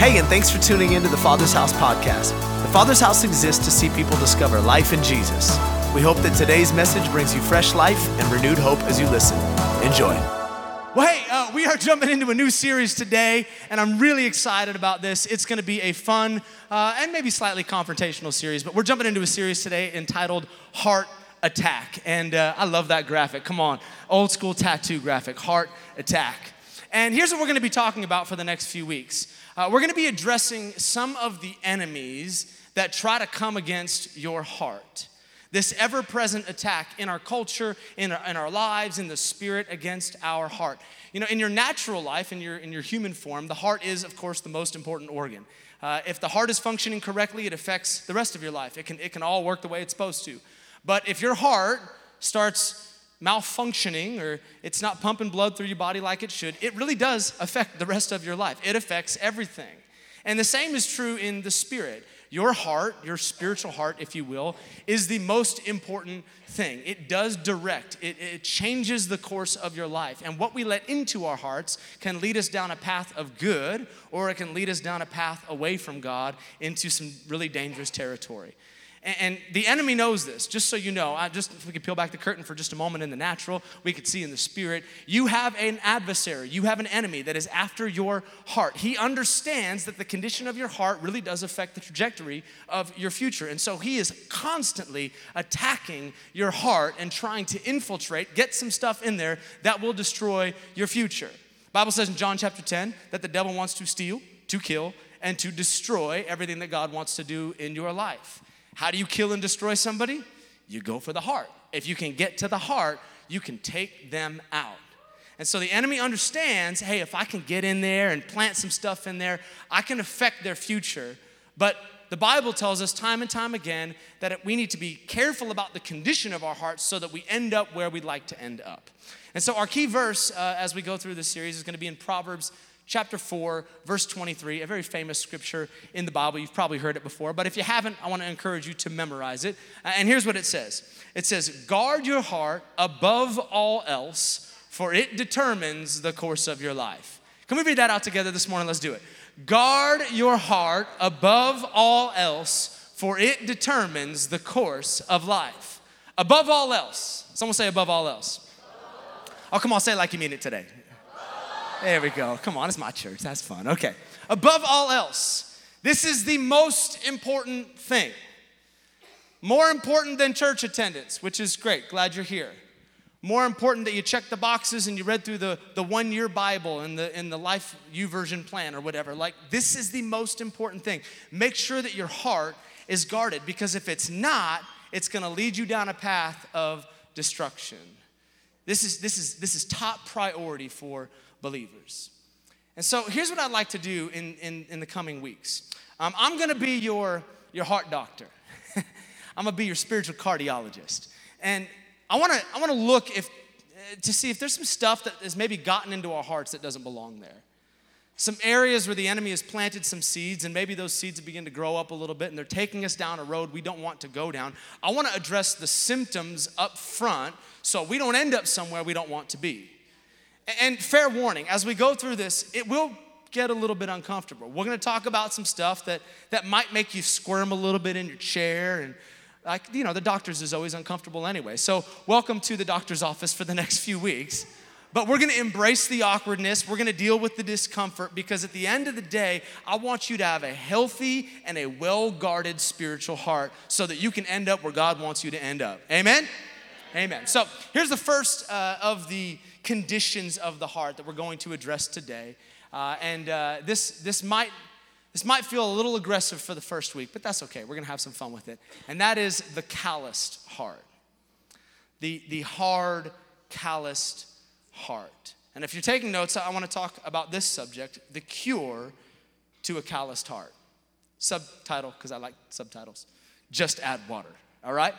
Hey, and thanks for tuning into the Father's House podcast. The Father's House exists to see people discover life in Jesus. We hope that today's message brings you fresh life and renewed hope as you listen. Enjoy. Well, hey, uh, we are jumping into a new series today, and I'm really excited about this. It's going to be a fun uh, and maybe slightly confrontational series, but we're jumping into a series today entitled Heart Attack. And uh, I love that graphic. Come on, old school tattoo graphic, Heart Attack. And here's what we're going to be talking about for the next few weeks. Uh, we're going to be addressing some of the enemies that try to come against your heart. This ever present attack in our culture, in our, in our lives, in the spirit against our heart. You know, in your natural life, in your, in your human form, the heart is, of course, the most important organ. Uh, if the heart is functioning correctly, it affects the rest of your life. It can, it can all work the way it's supposed to. But if your heart starts malfunctioning or it's not pumping blood through your body like it should, it really does affect the rest of your life. It affects everything. And the same is true in the spirit. Your heart, your spiritual heart, if you will, is the most important thing. It does direct, it, it, changes the course of your life. And what we let into our hearts can lead us down a path of good, or it can lead us down a path away from God into some really dangerous territory. And the enemy knows this, just so you know. I just if we could peel back the curtain for just a moment in the natural, we could see in the spirit. You have an adversary, you have an enemy that is after your heart. He understands that the condition of your heart really does affect the trajectory of your future. And so he is constantly attacking your heart and trying to infiltrate, get some stuff in there that will destroy your future. Bible says in John chapter 10 that the devil wants to steal, to kill, and to destroy everything that God wants to do in your life. How do you kill and destroy somebody? You go for the heart. If you can get to the heart, you can take them out. And so the enemy understands hey, if I can get in there and plant some stuff in there, I can affect their future. But the Bible tells us time and time again that we need to be careful about the condition of our hearts so that we end up where we'd like to end up. And so, our key verse uh, as we go through this series is going to be in Proverbs chapter 4, verse 23, a very famous scripture in the Bible. You've probably heard it before, but if you haven't, I want to encourage you to memorize it. And here's what it says It says, Guard your heart above all else, for it determines the course of your life. Can we read that out together this morning? Let's do it. Guard your heart above all else, for it determines the course of life. Above all else. Someone say, above all else. Oh, come on, say it like you mean it today. There we go. Come on, it's my church. That's fun. Okay. Above all else, this is the most important thing. More important than church attendance, which is great. Glad you're here. More important that you check the boxes and you read through the, the one year Bible and the, and the Life YouVersion plan or whatever. Like, this is the most important thing. Make sure that your heart is guarded because if it's not, it's going to lead you down a path of destruction. This is, this is, this is top priority for believers. And so here's what I'd like to do in, in, in the coming weeks um, I'm gonna be your, your heart doctor, I'm gonna be your spiritual cardiologist. And I wanna, I wanna look if, to see if there's some stuff that has maybe gotten into our hearts that doesn't belong there. Some areas where the enemy has planted some seeds, and maybe those seeds begin to grow up a little bit, and they're taking us down a road we don't want to go down. I want to address the symptoms up front so we don't end up somewhere we don't want to be. And fair warning, as we go through this, it will get a little bit uncomfortable. We're going to talk about some stuff that, that might make you squirm a little bit in your chair. And, like, you know, the doctor's is always uncomfortable anyway. So, welcome to the doctor's office for the next few weeks. But we're going to embrace the awkwardness. We're going to deal with the discomfort because at the end of the day, I want you to have a healthy and a well guarded spiritual heart so that you can end up where God wants you to end up. Amen? Amen. So, here's the first uh, of the conditions of the heart that we're going to address today. Uh, and uh, this, this, might, this might feel a little aggressive for the first week, but that's okay. We're going to have some fun with it. And that is the calloused heart. The, the hard, calloused heart. And if you're taking notes, I want to talk about this subject the cure to a calloused heart. Subtitle, because I like subtitles just add water. All right?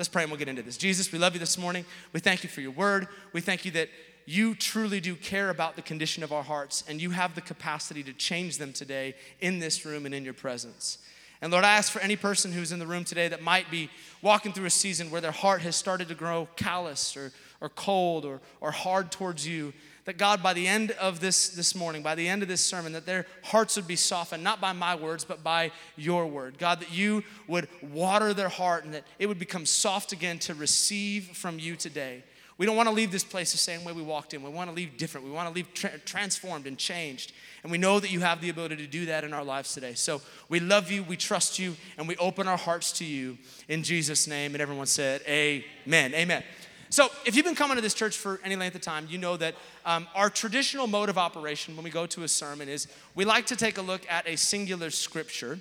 Let's pray and we'll get into this. Jesus, we love you this morning. We thank you for your word. We thank you that you truly do care about the condition of our hearts and you have the capacity to change them today in this room and in your presence. And Lord, I ask for any person who's in the room today that might be walking through a season where their heart has started to grow callous or, or cold or, or hard towards you, that God, by the end of this this morning, by the end of this sermon, that their hearts would be softened, not by my words, but by your word. God, that you would water their heart and that it would become soft again to receive from you today. We don't want to leave this place the same way we walked in. We want to leave different. We want to leave tra- transformed and changed. And we know that you have the ability to do that in our lives today. So we love you, we trust you, and we open our hearts to you in Jesus' name. And everyone said, Amen. Amen. So, if you've been coming to this church for any length of time, you know that um, our traditional mode of operation when we go to a sermon is we like to take a look at a singular scripture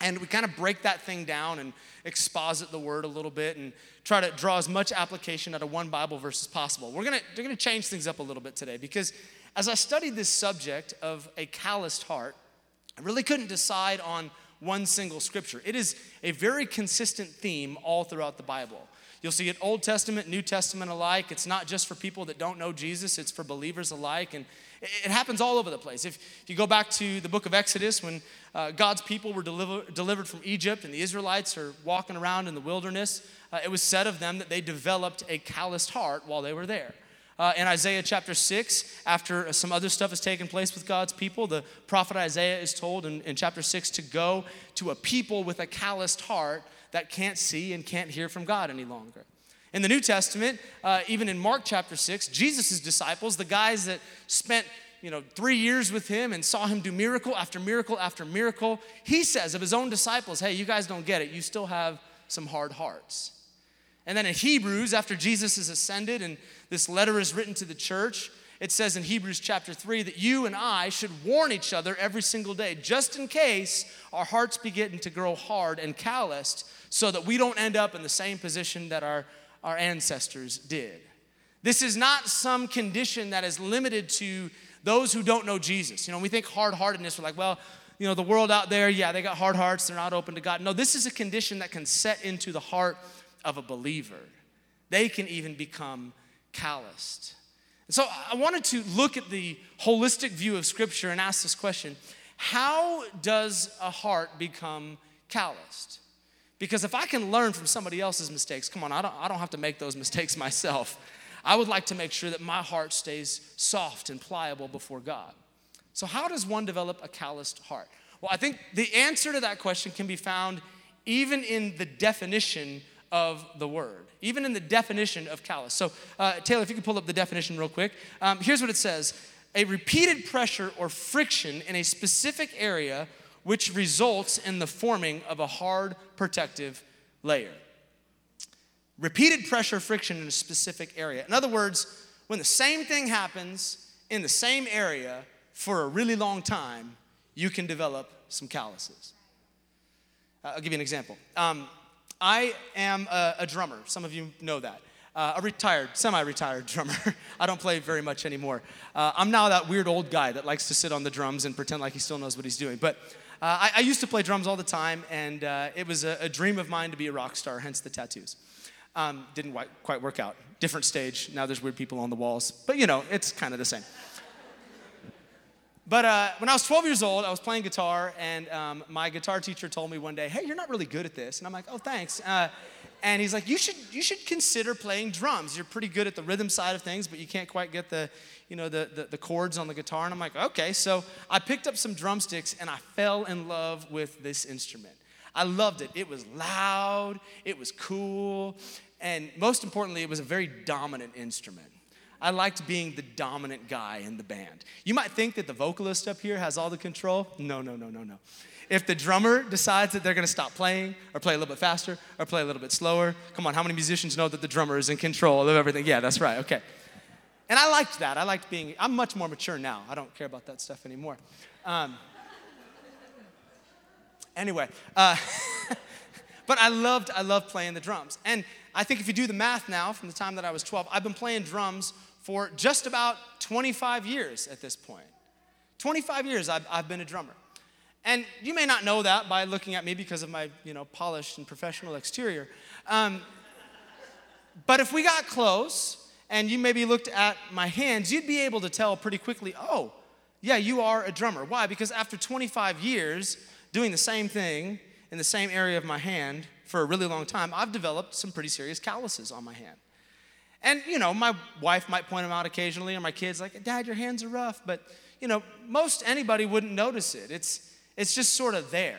and we kind of break that thing down and exposit the word a little bit and try to draw as much application out of one Bible verse as possible. We're gonna, we're gonna change things up a little bit today because as I studied this subject of a calloused heart, I really couldn't decide on one single scripture. It is a very consistent theme all throughout the Bible. You'll see it Old Testament, New Testament alike. It's not just for people that don't know Jesus, it's for believers alike. And it happens all over the place. If, you go back to the book of Exodus, when uh, God's people were deliver, delivered from Egypt and the Israelites are walking around in the wilderness, uh, it was said of them that they developed a calloused heart while they were there. Uh, in Isaiah chapter 6, after some other stuff has taken place with God's people, the prophet Isaiah is told in, in chapter 6 to go to a people with a calloused heart that can't see and can't hear from God any longer. In the New Testament, uh, even in Mark chapter 6, Jesus' disciples, the guys that spent you know, three years with him and saw him do miracle after miracle after miracle, he says of his own disciples, hey, you guys don't get it. You still have some hard hearts. And then in Hebrews, after Jesus is ascended and this letter is written to the church, it says in Hebrews chapter 3 that you and I should warn each other every single day, just in case our hearts begin to grow hard and calloused, so that we don't end up in the same position that our, our ancestors did. This is not some condition that is limited to those who don't know Jesus. You know, we think hard heartedness, we're like, well, you know, the world out there, yeah, they got hard hearts, they're not open to God. No, this is a condition that can set into the heart of a believer. They can even become calloused. So I wanted to look at the holistic view of Scripture and ask this question How does a heart become calloused? Because if I can learn from somebody else's mistakes, come on, I don't, I don't have to make those mistakes myself. I would like to make sure that my heart stays soft and pliable before God. So, how does one develop a calloused heart? Well, I think the answer to that question can be found even in the definition of the word, even in the definition of callous. So, uh, Taylor, if you could pull up the definition real quick. Um, here's what it says a repeated pressure or friction in a specific area which results in the forming of a hard protective layer. Repeated pressure friction in a specific area. In other words, when the same thing happens in the same area for a really long time, you can develop some calluses. Uh, I'll give you an example. Um, I am a, a, drummer. Some of you know that. Uh, a retired, semi retired drummer. I don't play very much anymore. Uh, I'm now that weird old guy that likes to sit on the drums and pretend like he still knows what he's doing. But uh, I, I, used to play drums all the time, and uh, it was a, a, dream of mine to be a rock star, hence the tattoos. Um, didn't quite, quite work out. Different stage. Now there's weird people on the walls. But you know, it's kind of the same. But uh, when I was 12 years old, I was playing guitar, and um, my guitar teacher told me one day, "Hey, you're not really good at this." And I'm like, "Oh, thanks." Uh, and he's like, "You should you should consider playing drums. You're pretty good at the rhythm side of things, but you can't quite get the you know the, the, the chords on the guitar." And I'm like, "Okay." So I picked up some drumsticks, and I fell in love with this instrument. I loved it. It was loud, it was cool, and most importantly, it was a very dominant instrument. I liked being the dominant guy in the band. You might think that the vocalist up here has all the control. No, no, no, no, no. If the drummer decides that they're gonna stop playing or play a little bit faster or play a little bit slower, come on, how many musicians know that the drummer is in control of everything? Yeah, that's right, okay. And I liked that. I liked being, I'm much more mature now. I don't care about that stuff anymore. Um, anyway, uh, but I loved, I loved playing the drums. And I think if you do the math now, from the time that I was 12, I've been playing drums for just about 25 years at this point. 25 years I've, I've been a drummer. And you may not know that by looking at me because of my, you know, polished and professional exterior. Um, but if we got close and you maybe looked at my hands, you'd be able to tell pretty quickly, oh, yeah, you are a drummer. Why? Because after 25 years doing the same thing in the same area of my hand for a really long time, I've developed some pretty serious calluses on my hand. And, you know, my wife might point them out occasionally, or my kids, like, Dad, your hands are rough. But, you know, most anybody wouldn't notice it. It's, it's just sort of there.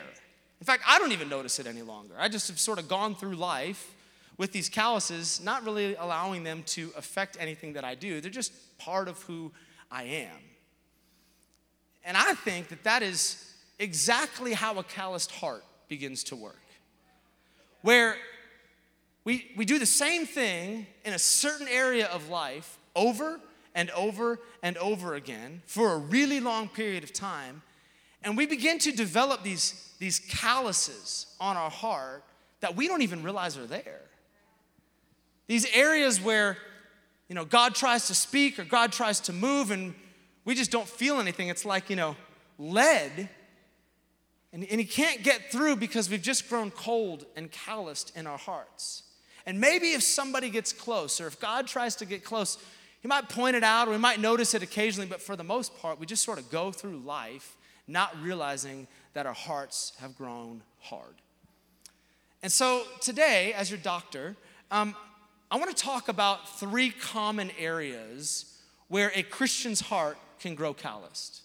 In fact, I don't even notice it any longer. I just have sort of gone through life with these calluses, not really allowing them to affect anything that I do. They're just part of who I am. And I think that that is exactly how a calloused heart begins to work. Where we, we do the same thing in a certain area of life over and over and over again for a really long period of time. And we begin to develop these, these calluses on our heart that we don't even realize are there. These areas where, you know, God tries to speak or God tries to move and we just don't feel anything. It's like, you know, lead. And, and he can't get through because we've just grown cold and calloused in our hearts. And maybe if somebody gets close, or if God tries to get close, He might point it out or we might notice it occasionally, but for the most part, we just sort of go through life not realizing that our hearts have grown hard. And so today, as your doctor, um, I want to talk about three common areas where a Christian's heart can grow calloused.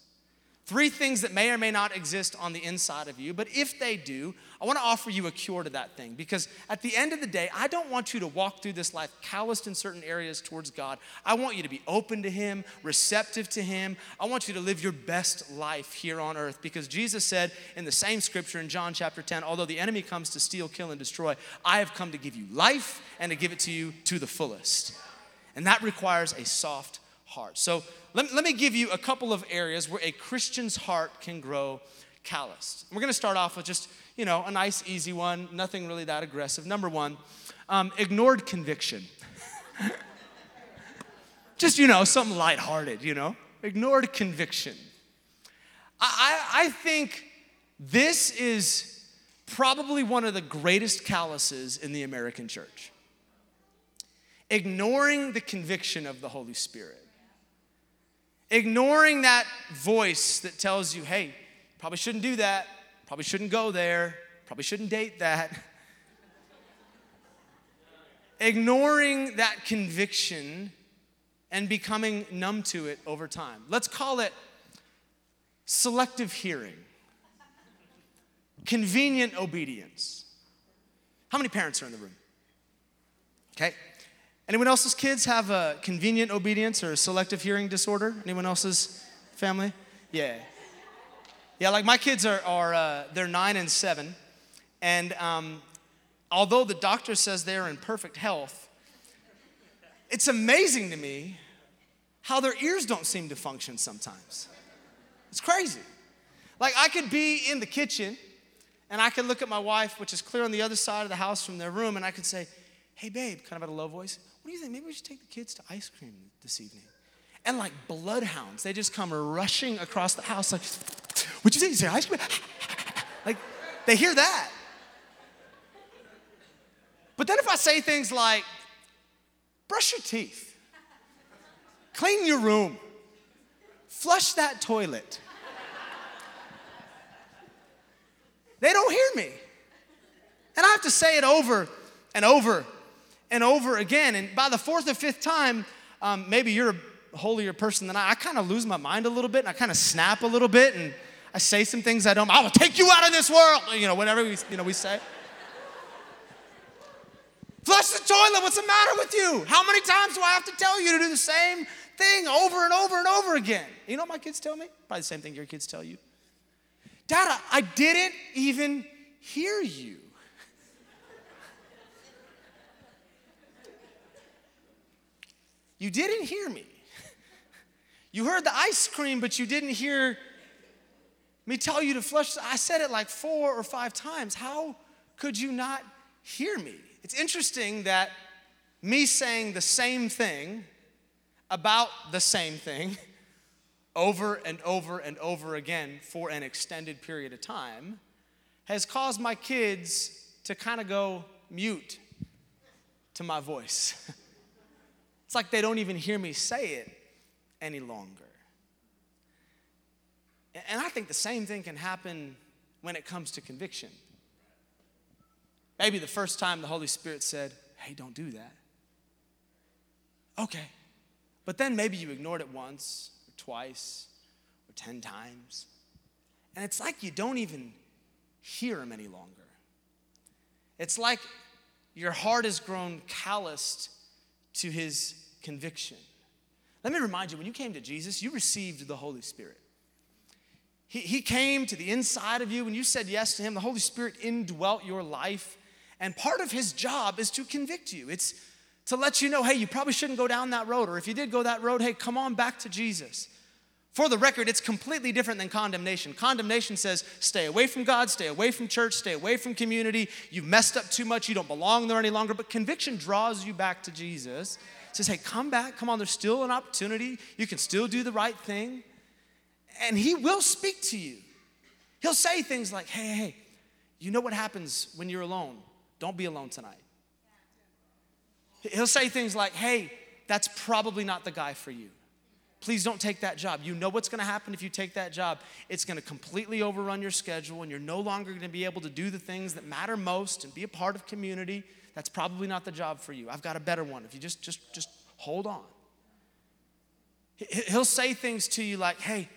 Three things that may or may not exist on the inside of you, but if they do, I want to offer you a cure to that thing because at the end of the day, I don't want you to walk through this life calloused in certain areas towards God. I want you to be open to Him, receptive to Him. I want you to live your best life here on earth because Jesus said in the same scripture in John chapter 10, although the enemy comes to steal, kill, and destroy, I have come to give you life and to give it to you to the fullest. And that requires a soft heart. So let, let me give you a couple of areas where a Christian's heart can grow calloused. We're going to start off with just, you know, a nice, easy one, nothing really that aggressive. Number one, um, ignored conviction. just, you know, something lighthearted, you know, ignored conviction. I, I, I think this is probably one of the greatest calluses in the American church. Ignoring the conviction of the Holy Spirit. Ignoring that voice that tells you, hey, probably shouldn't do that, probably shouldn't go there, probably shouldn't date that. Ignoring that conviction and becoming numb to it over time. Let's call it selective hearing, convenient obedience. How many parents are in the room? Okay. Anyone else's kids have a convenient obedience or selective hearing disorder? Anyone else's family? Yeah. Yeah, like my kids are, are uh, they're nine and seven. And um, although the doctor says they're in perfect health, it's amazing to me how their ears don't seem to function sometimes. It's crazy. Like I could be in the kitchen and I could look at my wife, which is clear on the other side of the house from their room, and I could say, Hey, babe, kind of at a low voice, what do you think? Maybe we should take the kids to ice cream this evening. And like bloodhounds, they just come rushing across the house like, what'd you say? You say ice cream? like, they hear that. But then if I say things like, brush your teeth, clean your room, flush that toilet, they don't hear me. And I have to say it over and over and over again. And by the fourth or fifth time, um, maybe you're a holier person than I. I kind of lose my mind a little bit and I kind of snap a little bit and I say some things I don't. I will take you out of this world. You know, whatever we, you know, we say. Flush the toilet. What's the matter with you? How many times do I have to tell you to do the same thing over and over and over again? You know what my kids tell me? Probably the same thing your kids tell you. Dad, I didn't even hear you. You didn't hear me. You heard the ice cream, but you didn't hear me tell you to flush. I said it like four or five times. How could you not hear me? It's interesting that me saying the same thing about the same thing over and over and over again for an extended period of time has caused my kids to kind of go mute to my voice. It's like they don't even hear me say it any longer. And I think the same thing can happen when it comes to conviction. Maybe the first time the Holy Spirit said, Hey, don't do that. Okay. But then maybe you ignored it once or twice or 10 times. And it's like you don't even hear him any longer. It's like your heart has grown calloused to his conviction. Let me remind you when you came to Jesus, you received the Holy Spirit. He, he came to the inside of you. When you said yes to him, the Holy Spirit indwelt your life. And part of his job is to convict you. It's to let you know, hey, you probably shouldn't go down that road. Or if you did go that road, hey, come on back to Jesus. For the record, it's completely different than condemnation. Condemnation says, stay away from God, stay away from church, stay away from community. You've messed up too much, you don't belong there any longer. But conviction draws you back to Jesus. Says, hey, come back, come on, there's still an opportunity. You can still do the right thing. And He will speak to you. He'll say things like, hey, hey, you know what happens when you're alone? Don't be alone tonight. He'll say things like, hey, that's probably not the guy for you. Please don't take that job. You know what's gonna happen if you take that job. It's gonna completely overrun your schedule, and you're no longer gonna be able to do the things that matter most and be a part of community. That's probably not the job for you. I've got a better one. If you just just just hold on. He'll say things to you like, hey,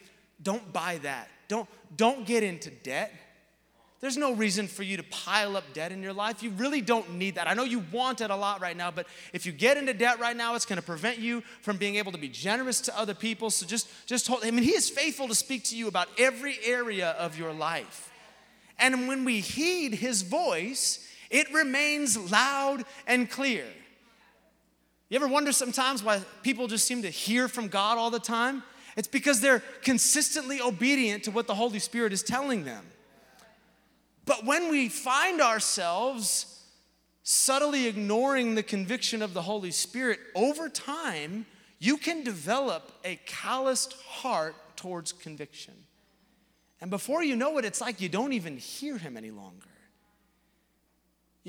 don't buy that. Don't, don't get into debt. There's no reason for you to pile up debt in your life. You really don't need that. I know you want it a lot right now, but if you get into debt right now, it's going to prevent you from being able to be generous to other people. So just, just hold. I mean, He is faithful to speak to you about every area of your life. And when we heed His voice, it remains loud and clear. You ever wonder sometimes why people just seem to hear from God all the time? It's because they're consistently obedient to what the Holy Spirit is telling them. But when we find ourselves subtly ignoring the conviction of the Holy Spirit, over time, you can develop a calloused heart towards conviction. And before you know it, it's like you don't even hear him any longer.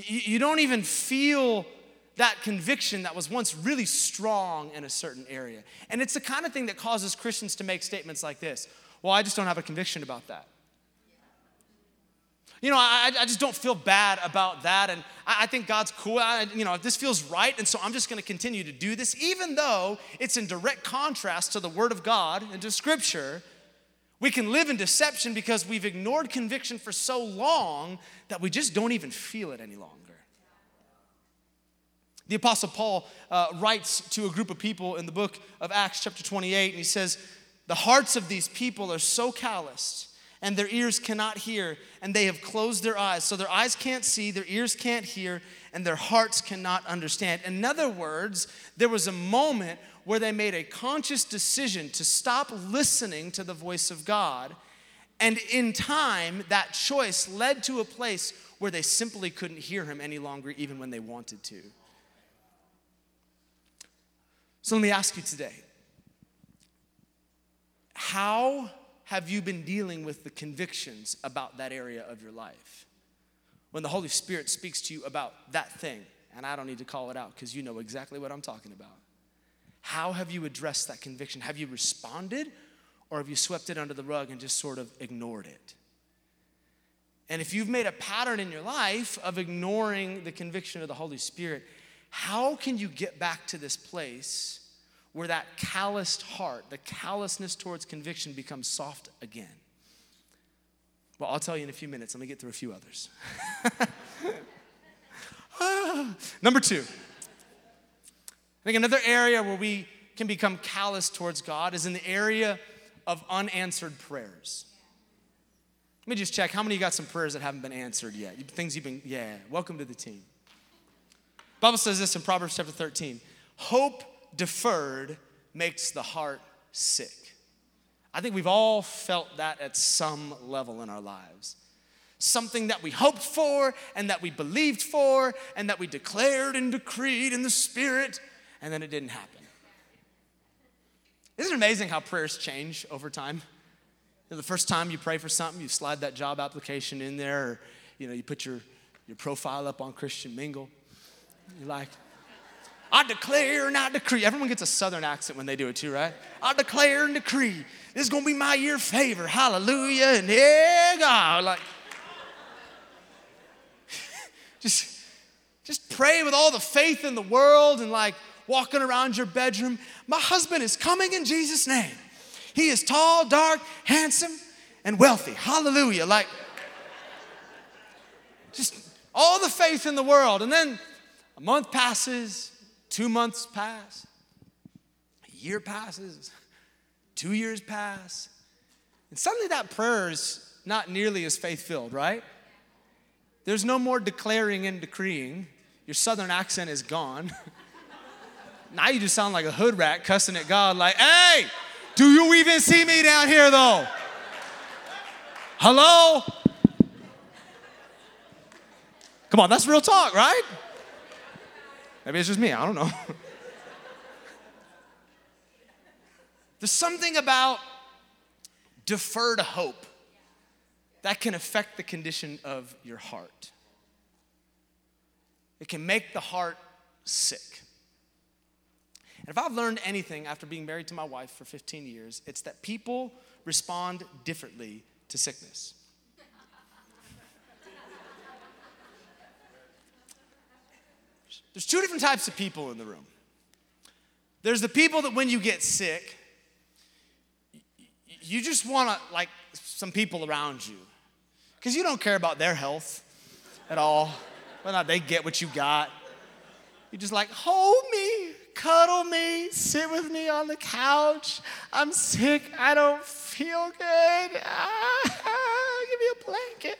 You, don't even feel that conviction that was once really strong in a certain area. And it's the kind of thing that causes Christians to make statements like this Well, I just don't have a conviction about that. You know, I, I just don't feel bad about that. And I, I think God's cool. I, you know, this feels right. And so I'm just going to continue to do this, even though it's in direct contrast to the Word of God and to Scripture. We can live in deception because we've ignored conviction for so long that we just don't even feel it any longer. The Apostle Paul uh, writes to a group of people in the book of Acts, chapter 28, and he says, The hearts of these people are so calloused and their ears cannot hear, and they have closed their eyes. So their eyes can't see, their ears can't hear, and their hearts cannot understand. In other words, there was a moment where they made a conscious decision to stop listening to the voice of God. And in time, that choice led to a place where they simply couldn't hear him any longer, even when they wanted to. So let me ask you today how have you been dealing with the convictions about that area of your life? When the Holy Spirit speaks to you about that thing, and I don't need to call it out because you know exactly what I'm talking about. How have you addressed that conviction? Have you responded or have you swept it under the rug and just sort of ignored it? And if you've made a pattern in your life of ignoring the conviction of the Holy Spirit, how can you get back to this place where that calloused heart, the callousness towards conviction becomes soft again? Well, I'll tell you in a few minutes. Let me get through a few others. Ah, number two, I think another area where we can become callous towards God is in the area of unanswered prayers. Let me just check. How many you got some prayers that haven't been answered yet? Things you've been, yeah, welcome to the team. Bible says this in Proverbs chapter 13 Hope deferred makes the heart sick. I think we've all felt that at some level in our lives. Something that we hoped for and that we believed for and that we declared and decreed in the Spirit, and then it didn't happen. Isn't it amazing how prayers change over time? You know, the first time you pray for something, you slide that job application in there, or you know, you put your, your profile up on Christian Mingle. You're like, I declare and I decree. Everyone gets a southern accent when they do it too, right? I declare and decree. This is gonna be my year of favor. Hallelujah. And yeah, God. Like, just, just pray with all the faith in the world and like walking around your bedroom. My husband is coming in Jesus' name. He is tall, dark, handsome, and wealthy. Hallelujah. Like, just all the faith in the world. And then a month passes, two months pass, a year passes, two years pass, and suddenly that prayer is not nearly as faith filled, right? There's no more declaring and decreeing. Your southern accent is gone. now you just sound like a hood rat cussing at God, like, hey, do you even see me down here though? Hello? Come on, that's real talk, right? Maybe it's just me, I don't know. There's something about deferred hope that can affect the condition of your heart. It can make the heart sick. And if I've learned anything after being married to my wife for 15 years, it's that people respond differently to sickness. There's two different types of people in the room. There's the people that when you get sick, you just want to like some people around you. Because you don't care about their health at all whether or not they get what you got. You're just like hold me cuddle me sit with me on the couch. I'm sick. I don't feel good. Ah, give me a blanket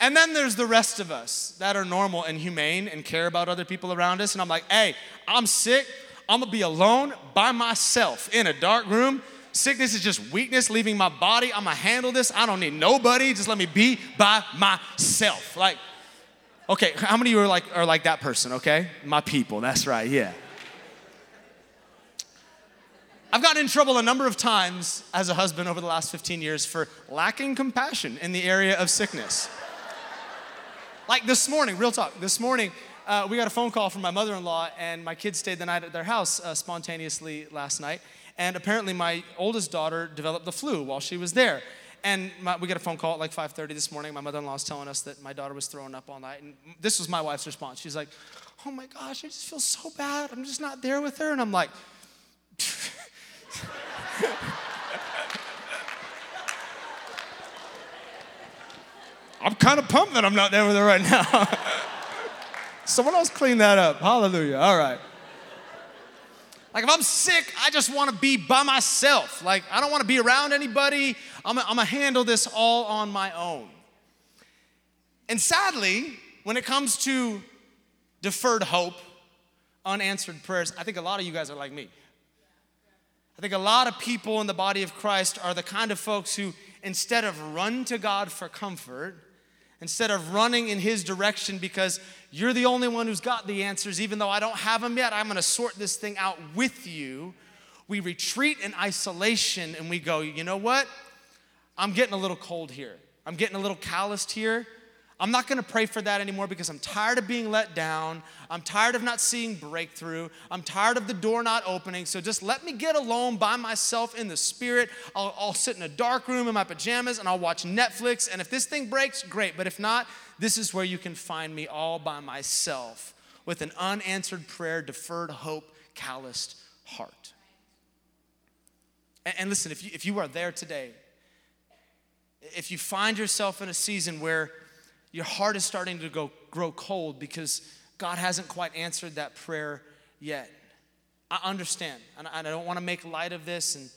And then there's the rest of us that are normal and humane and care about other people around us. And I'm like, hey, I'm sick. I'm gonna be alone by myself in a dark room. Sickness is just weakness leaving my body. I'm gonna handle this. I don't need nobody. Just let me be by myself. Like, okay, how many of you are like are like that person? Okay, my people. That's right. Yeah. I've gotten in trouble a number of times as a husband over the last 15 years for lacking compassion in the area of sickness. Like this morning, real talk. This morning, uh, we got a phone call from my mother in law, and my kids stayed the night at their house uh, spontaneously last night. And apparently, my oldest daughter developed the flu while she was there. And my, we got a phone call at like 5:30 this morning. My mother-in-law was telling us that my daughter was throwing up all night, and this was my wife's response. She's like, "Oh my gosh, I just feel so bad. I'm just not there with her." And I'm like. I'm kind of pumped that I'm not there with her right now. Someone else clean that up. Hallelujah. All right. Like if I'm sick, I just want to be by myself. Like I don't want to be around anybody. I'm going to handle this all on my own. And sadly, when it comes to deferred hope, unanswered prayers, I think a lot of you guys are like me. I think a lot of people in the body of Christ are the kind of folks who, instead of run to God for comfort, instead of running in His direction because you're the only one who's got the answers, even though I don't have them yet. I'm gonna sort this thing out with you. We retreat in isolation and we go, you know what? I'm getting a little cold here. I'm getting a little calloused here. I'm not going to pray for that anymore because I'm tired of being let down. I'm tired of not seeing breakthrough. I'm tired of the door not opening. So just let me get alone by myself in the spirit. I'll, I'll, sit in a dark room in my pajamas and I'll watch Netflix. And if this thing breaks, great. But if not, this is where you can find me all by myself with an unanswered prayer, deferred hope, calloused heart. And, and listen, if you, if you are there today, if you find yourself in a season where your heart is starting to go, grow cold because God hasn't quite answered that prayer yet. I understand, and I don't want to make light of this, and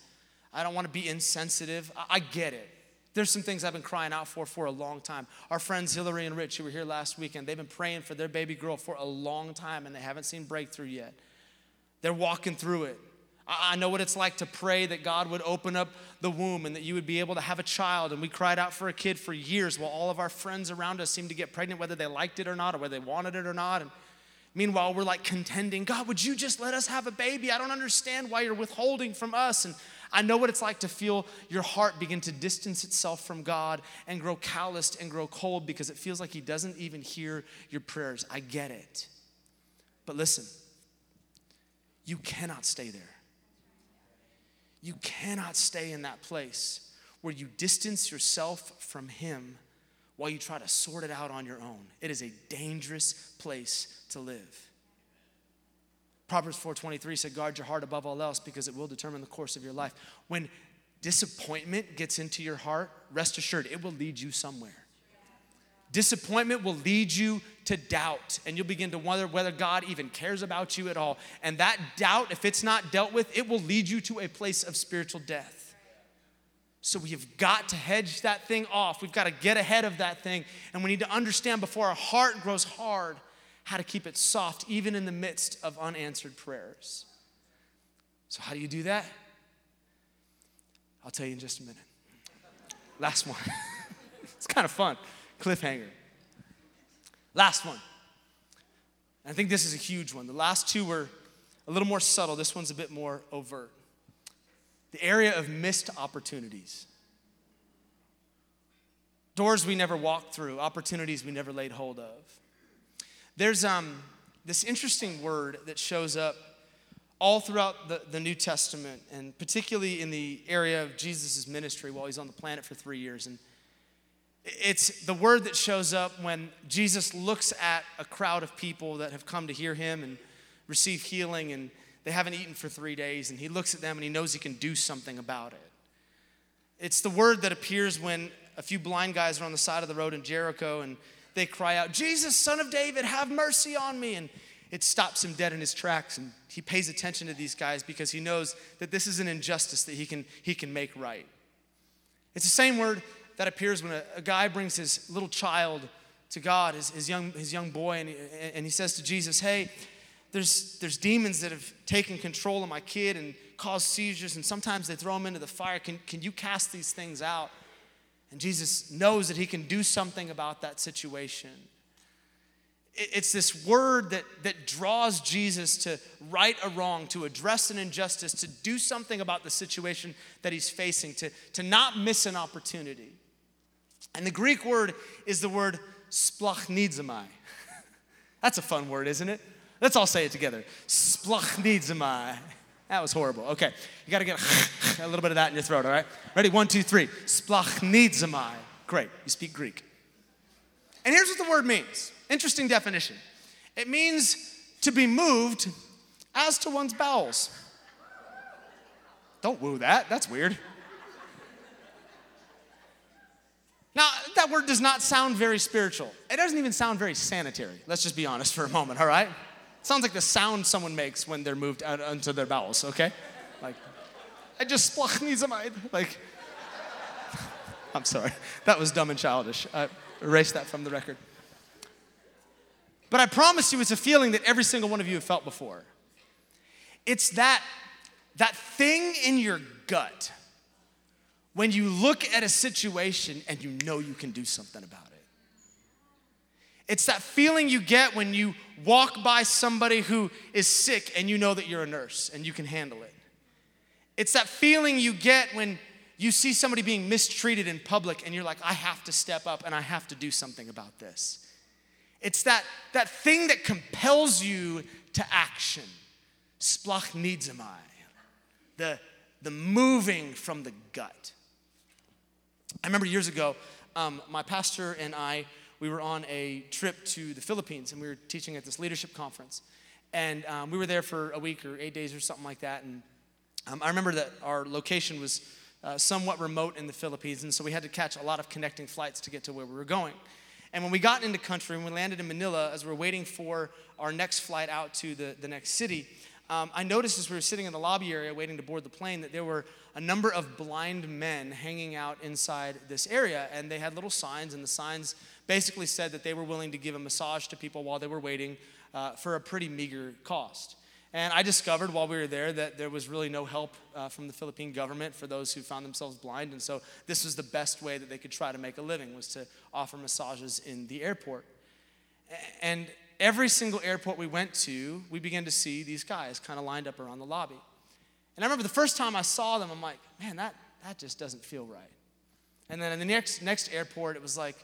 I don't want to be insensitive. I get it. There's some things I've been crying out for for a long time. Our friends Hillary and Rich, who were here last weekend, they've been praying for their baby girl for a long time, and they haven't seen breakthrough yet. They're walking through it. I know what it's like to pray that God would open up the womb and that you would be able to have a child. And we cried out for a kid for years while all of our friends around us seemed to get pregnant, whether they liked it or not, or whether they wanted it or not. And meanwhile, we're like contending, God, would you just let us have a baby? I don't understand why you're withholding from us. And I know what it's like to feel your heart begin to distance itself from God and grow calloused and grow cold because it feels like He doesn't even hear your prayers. I get it. But listen, you cannot stay there. You cannot stay in that place where you distance yourself from Him while you try to sort it out on your own. It is a dangerous place to live. Proverbs 4:23 said guard your heart above all else because it will determine the course of your life. When disappointment gets into your heart, rest assured it will lead you somewhere. Disappointment will lead you to doubt, and you'll begin to wonder whether God even cares about you at all. And that doubt, if it's not dealt with, it will lead you to a place of spiritual death. So we have got to hedge that thing off. We've got to get ahead of that thing. And we need to understand before our heart grows hard how to keep it soft, even in the midst of unanswered prayers. So, how do you do that? I'll tell you in just a minute. Last one. it's kind of fun. Cliffhanger. Last one. I think this is a huge one. The last two were a little more subtle. This one's a bit more overt. The area of missed opportunities. Doors we never walked through, opportunities we never laid hold of. There's um, this interesting word that shows up all throughout the, the New Testament, and particularly in the area of Jesus' ministry while he's on the planet for three years. And it's the word that shows up when Jesus looks at a crowd of people that have come to hear him and receive healing, and they haven't eaten for three days, and he looks at them and he knows he can do something about it. It's the word that appears when a few blind guys are on the side of the road in Jericho and they cry out, Jesus, son of David, have mercy on me. And it stops him dead in his tracks. And he pays attention to these guys because he knows that this is an injustice that he can, he can make right. It's the same word that appears when a, a guy brings his little child to God, his, his, young, his young boy, and he, and he says to Jesus, Hey, there's, there's demons that have taken control of my kid and caused seizures, and sometimes they throw him into the fire. Can, can you cast these things out? And Jesus knows that he can do something about that situation. It's this word that, that draws Jesus to right a wrong, to address an injustice, to do something about the situation that he's facing, to, to not miss an opportunity. And the Greek word is the word splanchnizomai. That's a fun word, isn't it? Let's all say it together. Splanchnizomai. That was horrible. Okay, you got to get a little bit of that in your throat, all right? Ready? One, two, three. Splanchnizomai. Great, you speak Greek. And here's what the word means interesting definition it means to be moved as to one's bowels. Don't woo that, that's weird. Now, that word does not sound very spiritual. It doesn't even sound very sanitary. Let's just be honest for a moment, all right? It sounds like the sound someone makes when they're moved out onto their bowels, okay? Like, I just splachnizomide. Like, I'm sorry. That was dumb and childish. I erase that from the record. But I promise you, it's a feeling that every single one of you have felt before. It's that, that thing in your gut when you look at a situation and you know you can do something about it. It's that feeling you get when you walk by somebody who is sick and you know that you're a nurse and you can handle it. It's that feeling you get when you see somebody being mistreated in public and you're like, I have to step up and I have to do something about this. It's that, that thing that compels you to action. Splanchnizomai, the, the moving from the gut. I remember years ago, um, my pastor and I, we were on a trip to the Philippines and we were teaching at this leadership conference. And um, we were there for a week or eight days or something like that. And um, I remember that our location was uh, somewhat remote in the Philippines, and so we had to catch a lot of connecting flights to get to where we were going. And when we got into country and we landed in Manila, as we were waiting for our next flight out to the, the next city, um, I noticed as we were sitting in the lobby area waiting to board the plane that there were a number of blind men hanging out inside this area. And they had little signs, and the signs basically said that they were willing to give a massage to people while they were waiting uh, for a pretty meager cost. And I discovered while we were there that there was really no help uh, from the Philippine government for those who found themselves blind. And so this was the best way that they could try to make a living was to offer massages in the airport. And every single airport we went to, we began to see these guys kind of lined up around the lobby. And I remember the first time I saw them, I'm like, man, that, that just doesn't feel right. And then in the next, next airport, it was like,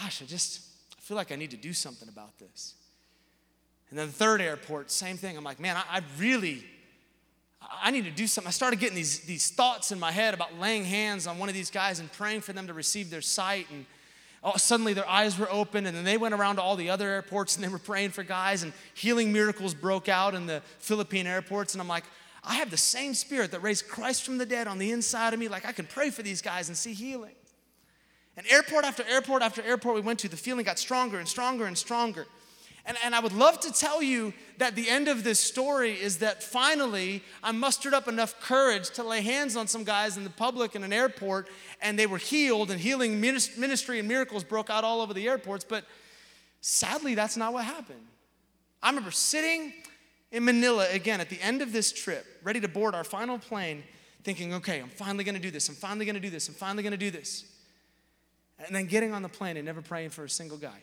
gosh, I just I feel like I need to do something about this. And then the third airport, same thing. I'm like, man, I, I really, I need to do something. I started getting these, these thoughts in my head about laying hands on one of these guys and praying for them to receive their sight. And oh, suddenly their eyes were open, and then they went around to all the other airports and they were praying for guys, and healing miracles broke out in the Philippine airports. And I'm like, I have the same spirit that raised Christ from the dead on the inside of me. Like, I can pray for these guys and see healing. And airport after airport after airport we went to, the feeling got stronger and stronger and stronger. And, and I would love to tell you that the end of this story is that finally I mustered up enough courage to lay hands on some guys in the public in an airport and they were healed and healing ministry and miracles broke out all over the airports. But sadly, that's not what happened. I remember sitting in Manila again at the end of this trip, ready to board our final plane, thinking, okay, I'm finally gonna do this, I'm finally gonna do this, I'm finally gonna do this and then getting on the plane and never praying for a single guy.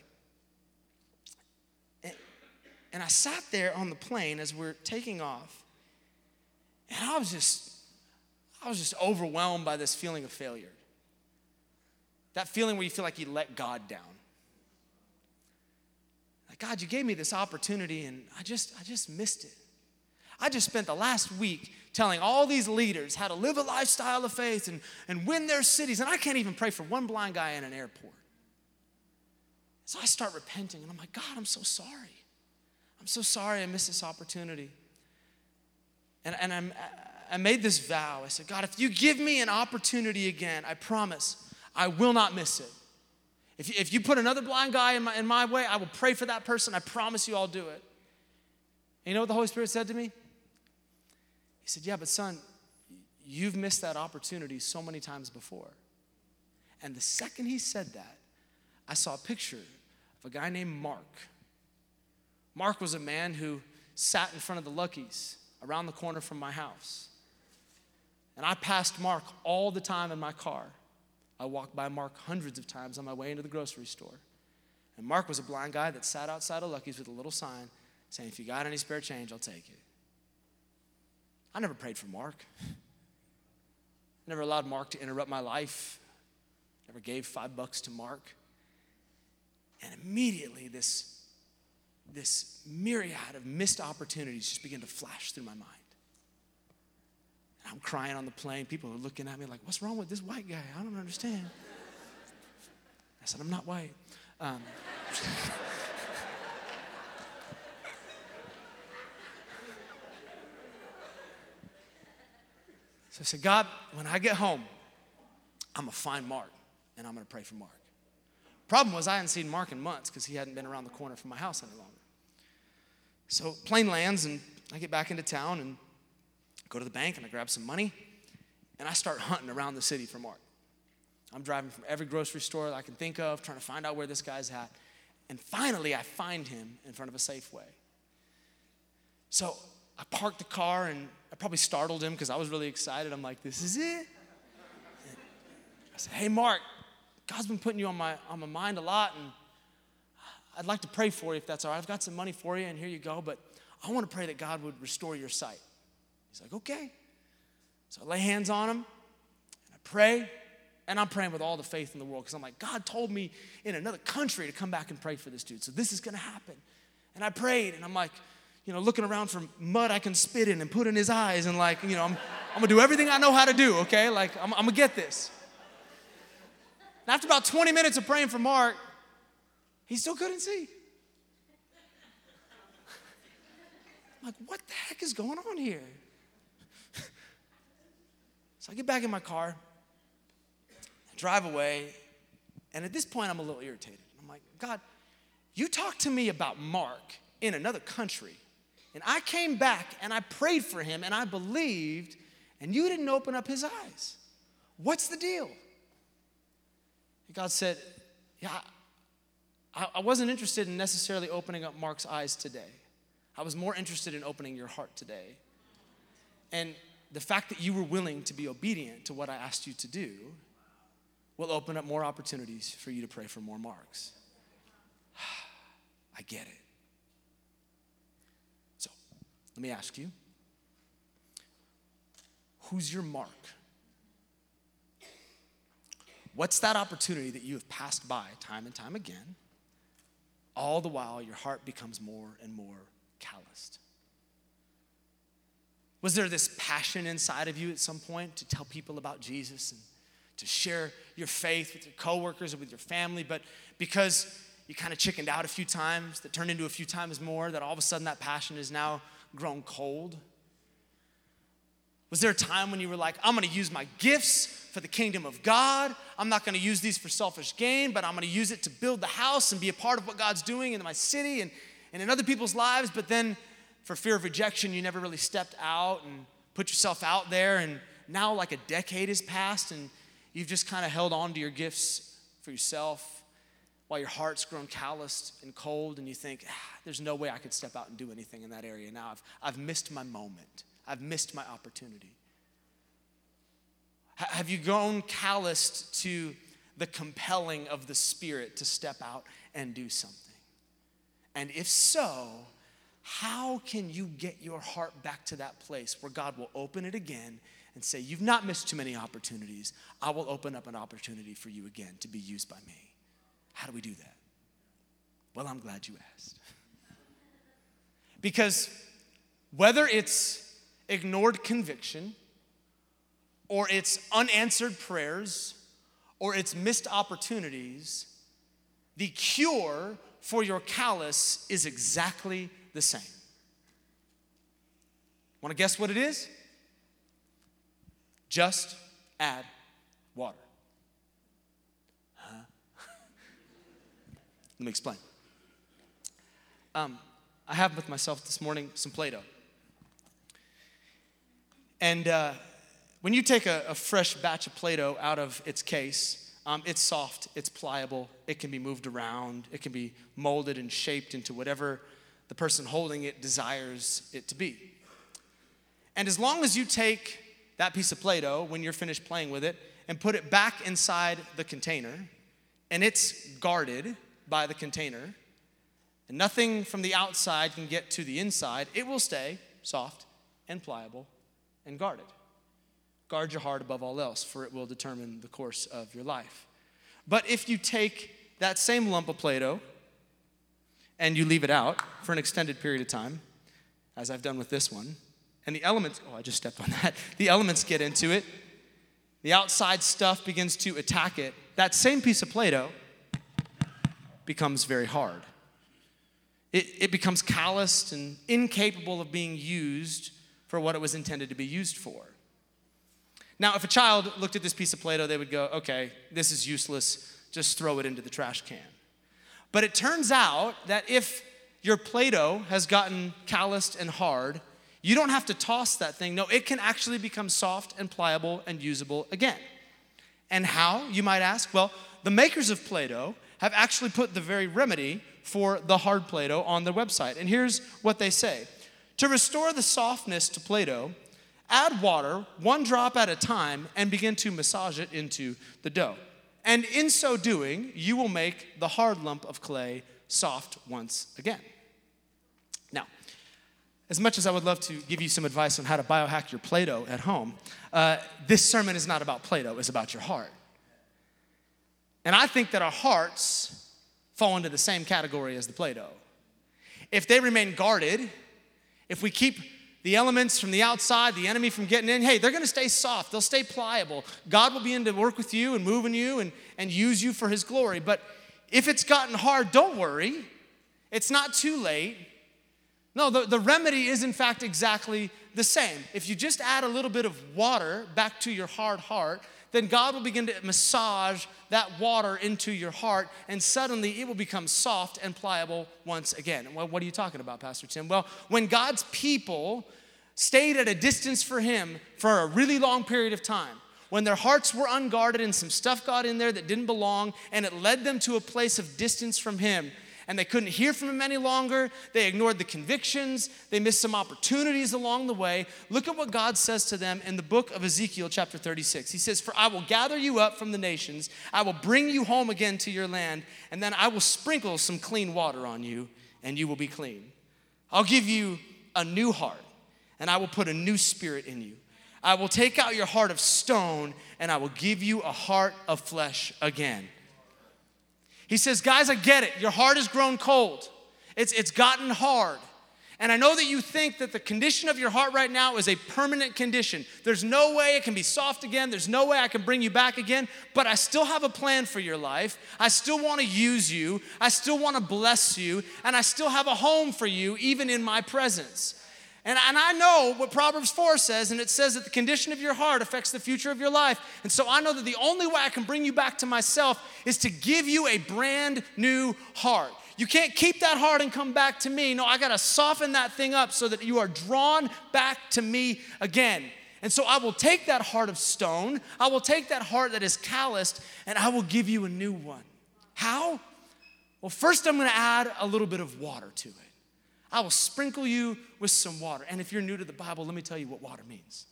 And, I sat there on the plane as we're taking off, and I was just, I was just overwhelmed by this feeling of failure. That feeling where you feel like you let God down. Like, God, you gave me this opportunity and I just, I just missed it. I just spent the last week telling all these leaders how to live a lifestyle of faith and, and win their cities, and I can't even pray for one blind guy in an airport. So I start repenting, and I'm like, God, I'm so sorry. I'm so sorry I missed this opportunity. And, and I'm, I made this vow. I said, God, if you give me an opportunity again, I promise I will not miss it. If you, if you put another blind guy in my, in my way, I will pray for that person. I promise you I'll do it. And you know what the Holy Spirit said to me? He said, Yeah, but son, you've missed that opportunity so many times before. And the second he said that, I saw a picture of a guy named Mark. Mark was a man who sat in front of the Lucky's around the corner from my house. And I passed Mark all the time in my car. I walked by Mark hundreds of times on my way into the grocery store. And Mark was a blind guy that sat outside of Lucky's with a little sign saying, If you got any spare change, I'll take it. I never prayed for Mark. Never allowed Mark to interrupt my life. Never gave five bucks to Mark. And immediately this, this myriad of missed opportunities just began to flash through my mind. And I'm crying on the plane. People are looking at me like, what's wrong with this white guy? I don't understand. I said, I'm not white. Um, So I said, God, when I get home, I'm gonna find Mark and I'm gonna pray for Mark. Problem was, I hadn't seen Mark in months because he hadn't been around the corner from my house any longer. So plane lands and I get back into town and go to the bank and I grab some money and I start hunting around the city for Mark. I'm driving from every grocery store I can think of, trying to find out where this guy's at. And finally, I find him in front of a Safeway. So I parked the car and I probably startled him because I was really excited. I'm like, this is it. I said, hey, Mark, God's been putting you on my, on my mind a lot, and I'd like to pray for you if that's all right. I've got some money for you, and here you go, but I want to pray that God would restore your sight. He's like, okay. So I lay hands on him, and I pray, and I'm praying with all the faith in the world because I'm like, God told me in another country to come back and pray for this dude, so this is going to happen. And I prayed, and I'm like, you know, looking around for mud I can spit in and put in his eyes and like, you know, I'm, I'm gonna do everything I know how to do, okay? Like, I'm, I'm gonna get this. And after about 20 minutes of praying for Mark, he still couldn't see. I'm like, what the heck is going on here? so I get back in my car, drive away, and at this point I'm a little irritated. I'm like, God, you talked to me about Mark in another country and I came back and I prayed for him and I believed, and you didn't open up his eyes. What's the deal? God said, Yeah, I, I wasn't interested in necessarily opening up Mark's eyes today. I was more interested in opening your heart today. And the fact that you were willing to be obedient to what I asked you to do will open up more opportunities for you to pray for more marks. I get it. So, let me ask you who's your mark? What's that opportunity that you have passed by time and time again? All the while, your heart becomes more and more calloused. Was there this passion inside of you at some point to tell people about Jesus and to share your faith with your coworkers or with your family, but because you kind of chickened out a few times, that turned into a few times more, that all of a sudden that passion is now grown cold? Was there a time when you were like, I'm gonna use my gifts for the kingdom of God? I'm not gonna use these for selfish gain, but I'm gonna use it to build the house and be a part of what God's doing in my city and, and in other people's lives. But then, for fear of rejection, you never really stepped out and put yourself out there. And now, like a decade has passed, and you've just kind of held on to your gifts for yourself while your heart's grown calloused and cold, and you think, ah, there's no way I could step out and do anything in that area now. I've, I've missed my moment, I've missed my opportunity. Have you grown calloused to the compelling of the Spirit to step out and do something? And if so, how can you get your heart back to that place where God will open it again and say, You've not missed too many opportunities. I will open up an opportunity for you again to be used by me. How do we do that? Well, I'm glad you asked. Because whether it's ignored conviction, or it's unanswered prayers, or it's missed opportunities, the cure for your callous is exactly the same. Want to guess what it is? Just add water. Huh? Let me explain. Um, I have with myself this morning some Play Doh. And uh, when you take a, a, fresh batch of Play Doh out of its case, um, it's soft, it's pliable, it can be moved around, it can be molded and shaped into whatever the person holding it desires it to be. And as long as you take that piece of Play Doh when you're finished playing with it and put it back inside the container, and it's guarded by the container, and nothing from the outside can get to the inside, it will stay soft and pliable and guarded. Guard your heart above all else, for it will determine the course of your life. But if you take that same lump of Play Doh and you leave it out for an extended period of time, as I've done with this one, and the elements, oh, I just stepped on that. The elements get into it. The outside stuff begins to attack it. That same piece of Play Doh becomes very hard. It, it becomes calloused and incapable of being used for what it was intended to be used for. Now, if a child looked at this piece of Play Doh, they would go, okay, this is useless, just throw it into the trash can. But it turns out that if your Play Doh has gotten calloused and hard, you don't have to toss that thing. No, it can actually become soft and pliable and usable again. And how, you might ask? Well, the makers of Play Doh have actually put the very remedy for the hard Play Doh on their website. And here's what they say To restore the softness to Play Doh, add water one drop at a time and begin to massage it into the dough. And in so doing, you will make the hard lump of clay soft once again. Now, as much as I would love to give you some advice on how to biohack your Play Doh at home, uh, this sermon is not about Play Doh, it's about your heart. And I think that our hearts fall into the same category as the Play Doh. If they remain guarded, if we keep the elements from the outside, the enemy from getting in, hey, they're gonna stay soft, they'll stay pliable. God will be in to work with you and move in you and, and use you for his glory. But if it's gotten hard, don't worry. It's not too late. No, the, the remedy is in fact exactly the same. If you just add a little bit of water back to your hard heart, then God will begin to massage that water into your heart, and suddenly it will become soft and pliable once again. Well, what are you talking about, Pastor Tim? Well, when God's people stayed at a distance for Him for a really long period of time, when their hearts were unguarded and some stuff got in there that didn't belong, and it led them to a place of distance from Him, and they couldn't hear from him any longer. They ignored the convictions. They missed some opportunities along the way. Look at what God says to them in the book of Ezekiel, chapter 36. He says, For I will gather you up from the nations, I will bring you home again to your land, and then I will sprinkle some clean water on you, and you will be clean. I'll give you a new heart, and I will put a new spirit in you. I will take out your heart of stone, and I will give you a heart of flesh again. He says, Guys, I get it. Your heart has grown cold, it's, it's gotten hard. And I know that you think that the condition of your heart right now is a permanent condition. There's no way it can be soft again. There's no way I can bring you back again. But I still have a plan for your life. I still want to use you. I still want to bless you. And I still have a home for you, even in my presence. And, and I know what Proverbs 4 says, and it says that the condition of your heart affects the future of your life. And so I know that the only way I can bring you back to myself is to give you a brand new heart. You can't keep that heart and come back to me. No, I got to soften that thing up so that you are drawn back to me again. And so I will take that heart of stone, I will take that heart that is calloused, and I will give you a new one. How? Well, first I'm going to add a little bit of water to it. I will sprinkle you with some water. And if you're new to the Bible, let me tell you what water means.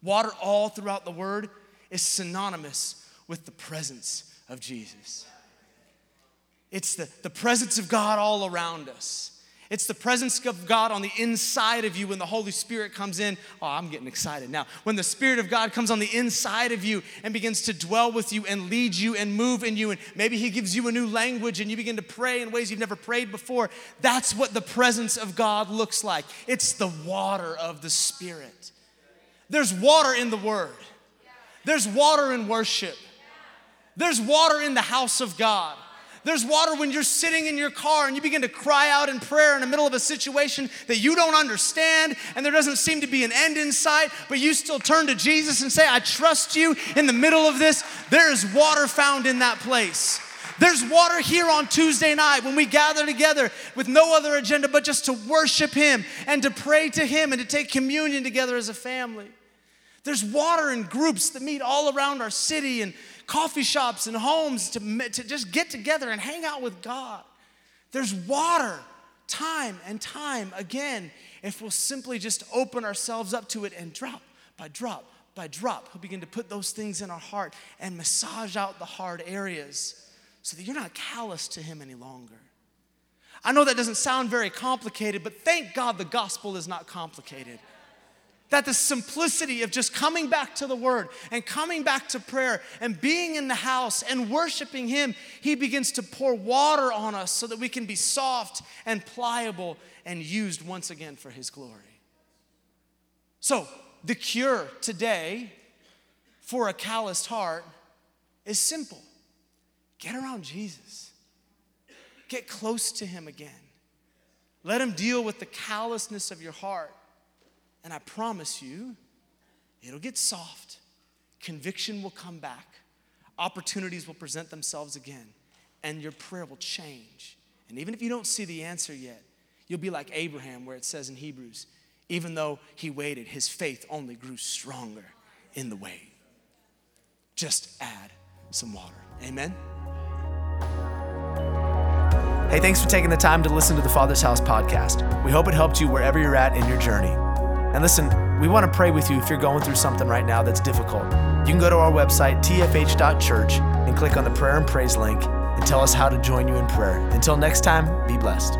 Water, all throughout the word, is synonymous with the presence of Jesus. It's the, the presence of God all around us. It's the presence of God on the inside of you when the Holy Spirit comes in. Oh, I'm getting excited now. When the Spirit of God comes on the inside of you and begins to dwell with you and lead you and move in you, and maybe He gives you a new language and you begin to pray in ways you've never prayed before. That's what the presence of God looks like. It's the water of the Spirit. There's water in the Word, there's water in worship, there's water in the house of God. There's water when you're sitting in your car and you begin to cry out in prayer in the middle of a situation that you don't understand and there doesn't seem to be an end in sight, but you still turn to Jesus and say, I trust you in the middle of this. There is water found in that place. There's water here on Tuesday night when we gather together with no other agenda but just to worship Him and to pray to Him and to take communion together as a family. There's water in groups that meet all around our city and coffee shops and homes to, to just get together and hang out with God. There's water time and time again if we'll simply just open ourselves up to it and drop by drop by drop. He'll begin to put those things in our heart and massage out the hard areas so that you're not callous to Him any longer. I know that doesn't sound very complicated, but thank God the gospel is not complicated. That the simplicity of just coming back to the Word and coming back to prayer and being in the house and worshiping Him, He begins to pour water on us so that we can be soft and pliable and used once again for His glory. So, the cure today for a calloused heart is simple get around Jesus, get close to Him again. Let Him deal with the callousness of your heart and I promise you, it'll get soft. Conviction will come back. Opportunities will present themselves again. And your prayer will change. And even if you don't see the answer yet, you'll be like Abraham, where it says in Hebrews, even though he waited, his faith only grew stronger in the wait. Just add some water. Amen. Hey, thanks for taking the time to listen to the Father's House podcast. We hope it helped you wherever you're at in your journey. And listen, we want to pray with you if you're going through something right now that's difficult. You can go to our website, tfh.church, and click on the prayer and praise link and tell us how to join you in prayer. Until next time, be blessed.